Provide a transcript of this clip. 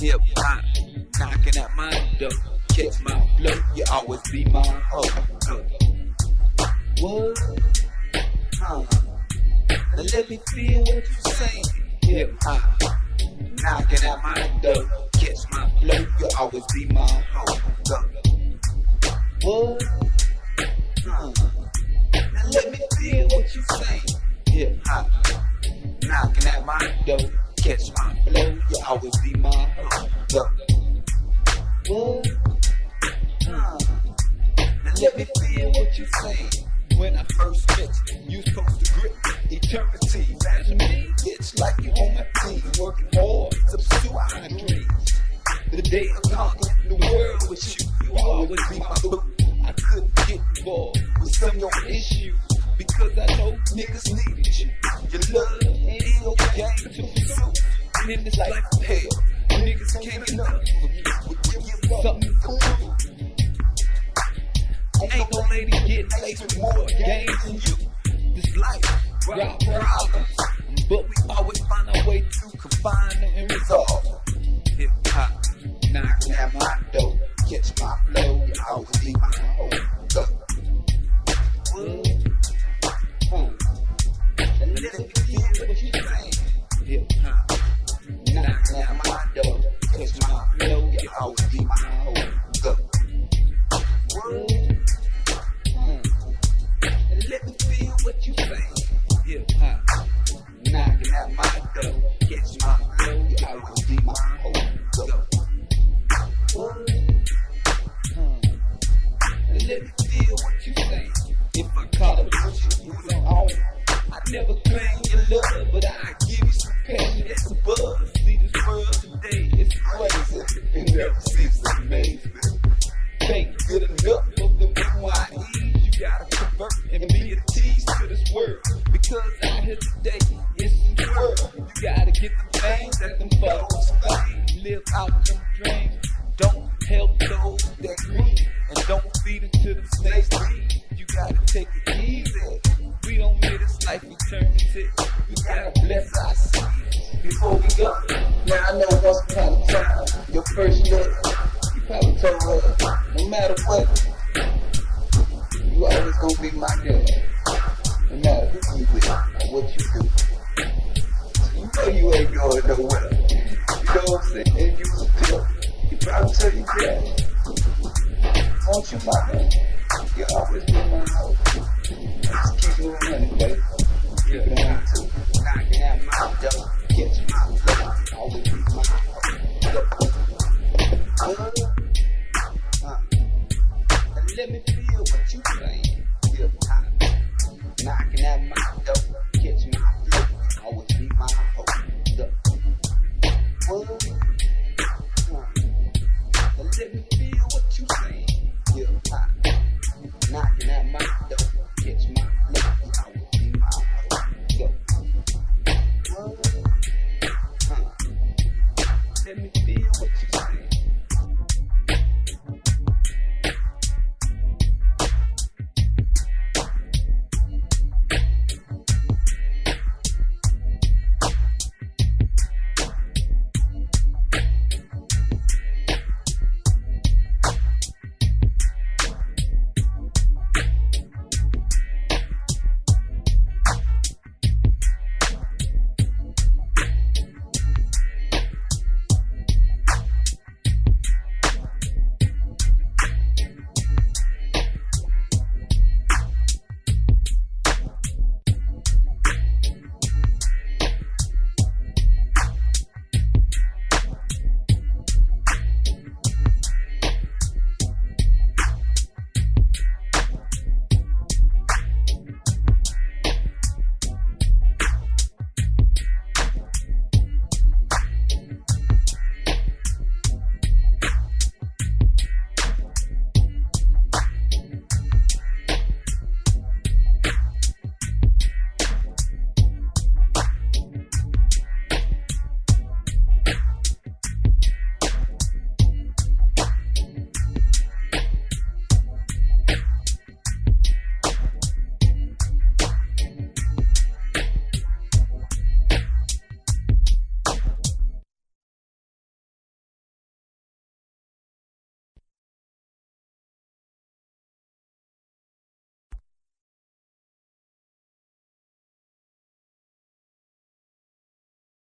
hip hop, knocking at my door. Catch my flow, you always be my hoe. What? Huh? Now let me feel what you saying. Hip hop, knocking at my door. Catch my flow, you always be my hoe. What? Huh? Now let me feel what you saying. Hip hop, knocking at my door. Catch my flow, you always be Uh. Let me feel what you saying. When I first met you, you supposed to grip eternity. Imagine me, it's like you on my team, working hard to pursue our dreams. The day I conquer the world with you, you always be my boo. I couldn't get involved with some your issues because I know niggas needed you. Your love ain't no game to pursue. And in this life hell, niggas can't get enough something prove? Ain't no lady getting laced more games than you. This life brought problems, but we always find a way to confine them and resolve. Hip hop, knocking at my door, catch my flow, you always be my saying. Hip hop, knocking at my door, catch my flow, you always be my? And let me feel what you say. Hip hop, knocking at my door. Catch my and be a tease to this world. Because out here today, it's the world. You gotta get the things that them folks fame. Live out them dreams. Don't help those that grieve. And don't feed into the snakes. You gotta take it easy. We don't need this life eternity. We gotta bless our before we go. Now I know once upon a time, your first love. You probably told her, no matter what, tell you that. Won't you, my man? You always be my house. Just keep moving running, baby. Keep it on too. And